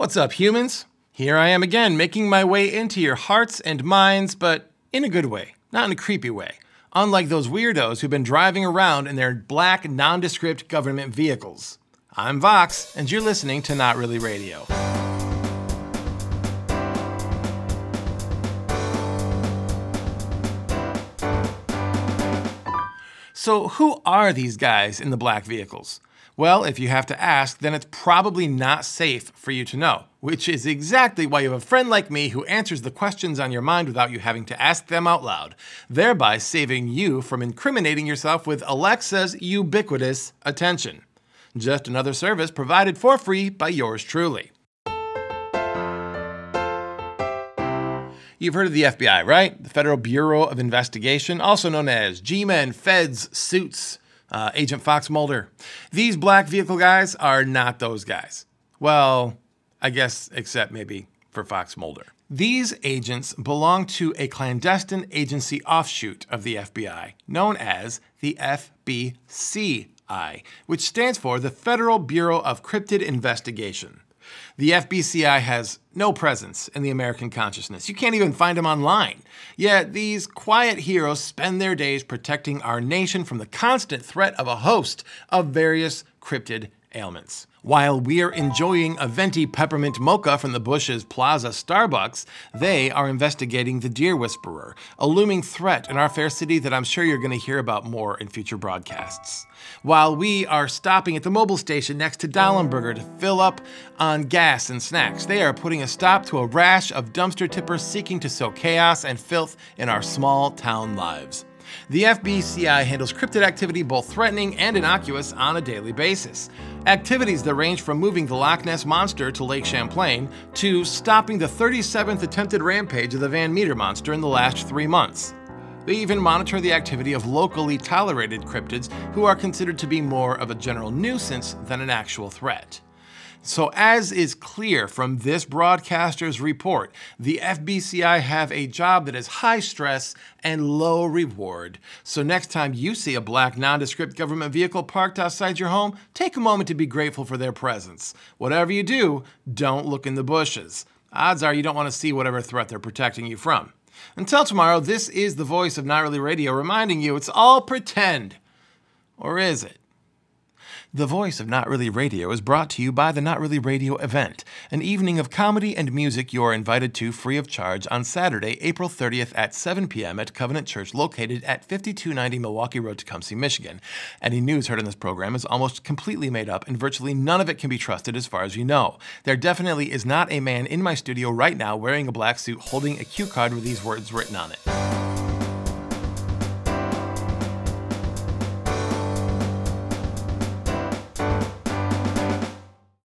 What's up, humans? Here I am again, making my way into your hearts and minds, but in a good way, not in a creepy way. Unlike those weirdos who've been driving around in their black, nondescript government vehicles. I'm Vox, and you're listening to Not Really Radio. So, who are these guys in the black vehicles? Well, if you have to ask, then it's probably not safe for you to know, which is exactly why you have a friend like me who answers the questions on your mind without you having to ask them out loud, thereby saving you from incriminating yourself with Alexa's ubiquitous attention. Just another service provided for free by yours truly. You've heard of the FBI, right? The Federal Bureau of Investigation, also known as G Men, Feds, Suits, uh, Agent Fox Mulder. These black vehicle guys are not those guys. Well, I guess, except maybe for Fox Mulder. These agents belong to a clandestine agency offshoot of the FBI known as the FBCI, which stands for the Federal Bureau of Cryptid Investigation. The FBCI has no presence in the American consciousness. You can't even find them online. Yet these quiet heroes spend their days protecting our nation from the constant threat of a host of various cryptid ailments. While we're enjoying a venti peppermint mocha from the Bush's Plaza Starbucks, they are investigating the Deer Whisperer, a looming threat in our fair city that I'm sure you're going to hear about more in future broadcasts. While we are stopping at the Mobil station next to Dahlenberger to fill up on gas and snacks, they are putting a stop to a rash of dumpster tippers seeking to sow chaos and filth in our small town lives. The FBCI handles cryptid activity both threatening and innocuous on a daily basis. Activities that range from moving the Loch Ness Monster to Lake Champlain to stopping the 37th attempted rampage of the Van Meter Monster in the last three months. They even monitor the activity of locally tolerated cryptids who are considered to be more of a general nuisance than an actual threat. So, as is clear from this broadcaster's report, the FBCI have a job that is high stress and low reward. So, next time you see a black nondescript government vehicle parked outside your home, take a moment to be grateful for their presence. Whatever you do, don't look in the bushes. Odds are you don't want to see whatever threat they're protecting you from. Until tomorrow, this is the voice of Not Really Radio reminding you it's all pretend. Or is it? The voice of Not Really Radio is brought to you by the Not Really Radio event, an evening of comedy and music you are invited to free of charge on Saturday, April 30th at 7 p.m. at Covenant Church located at 5290 Milwaukee Road, Tecumseh, Michigan. Any news heard in this program is almost completely made up and virtually none of it can be trusted as far as you know. There definitely is not a man in my studio right now wearing a black suit holding a cue card with these words written on it.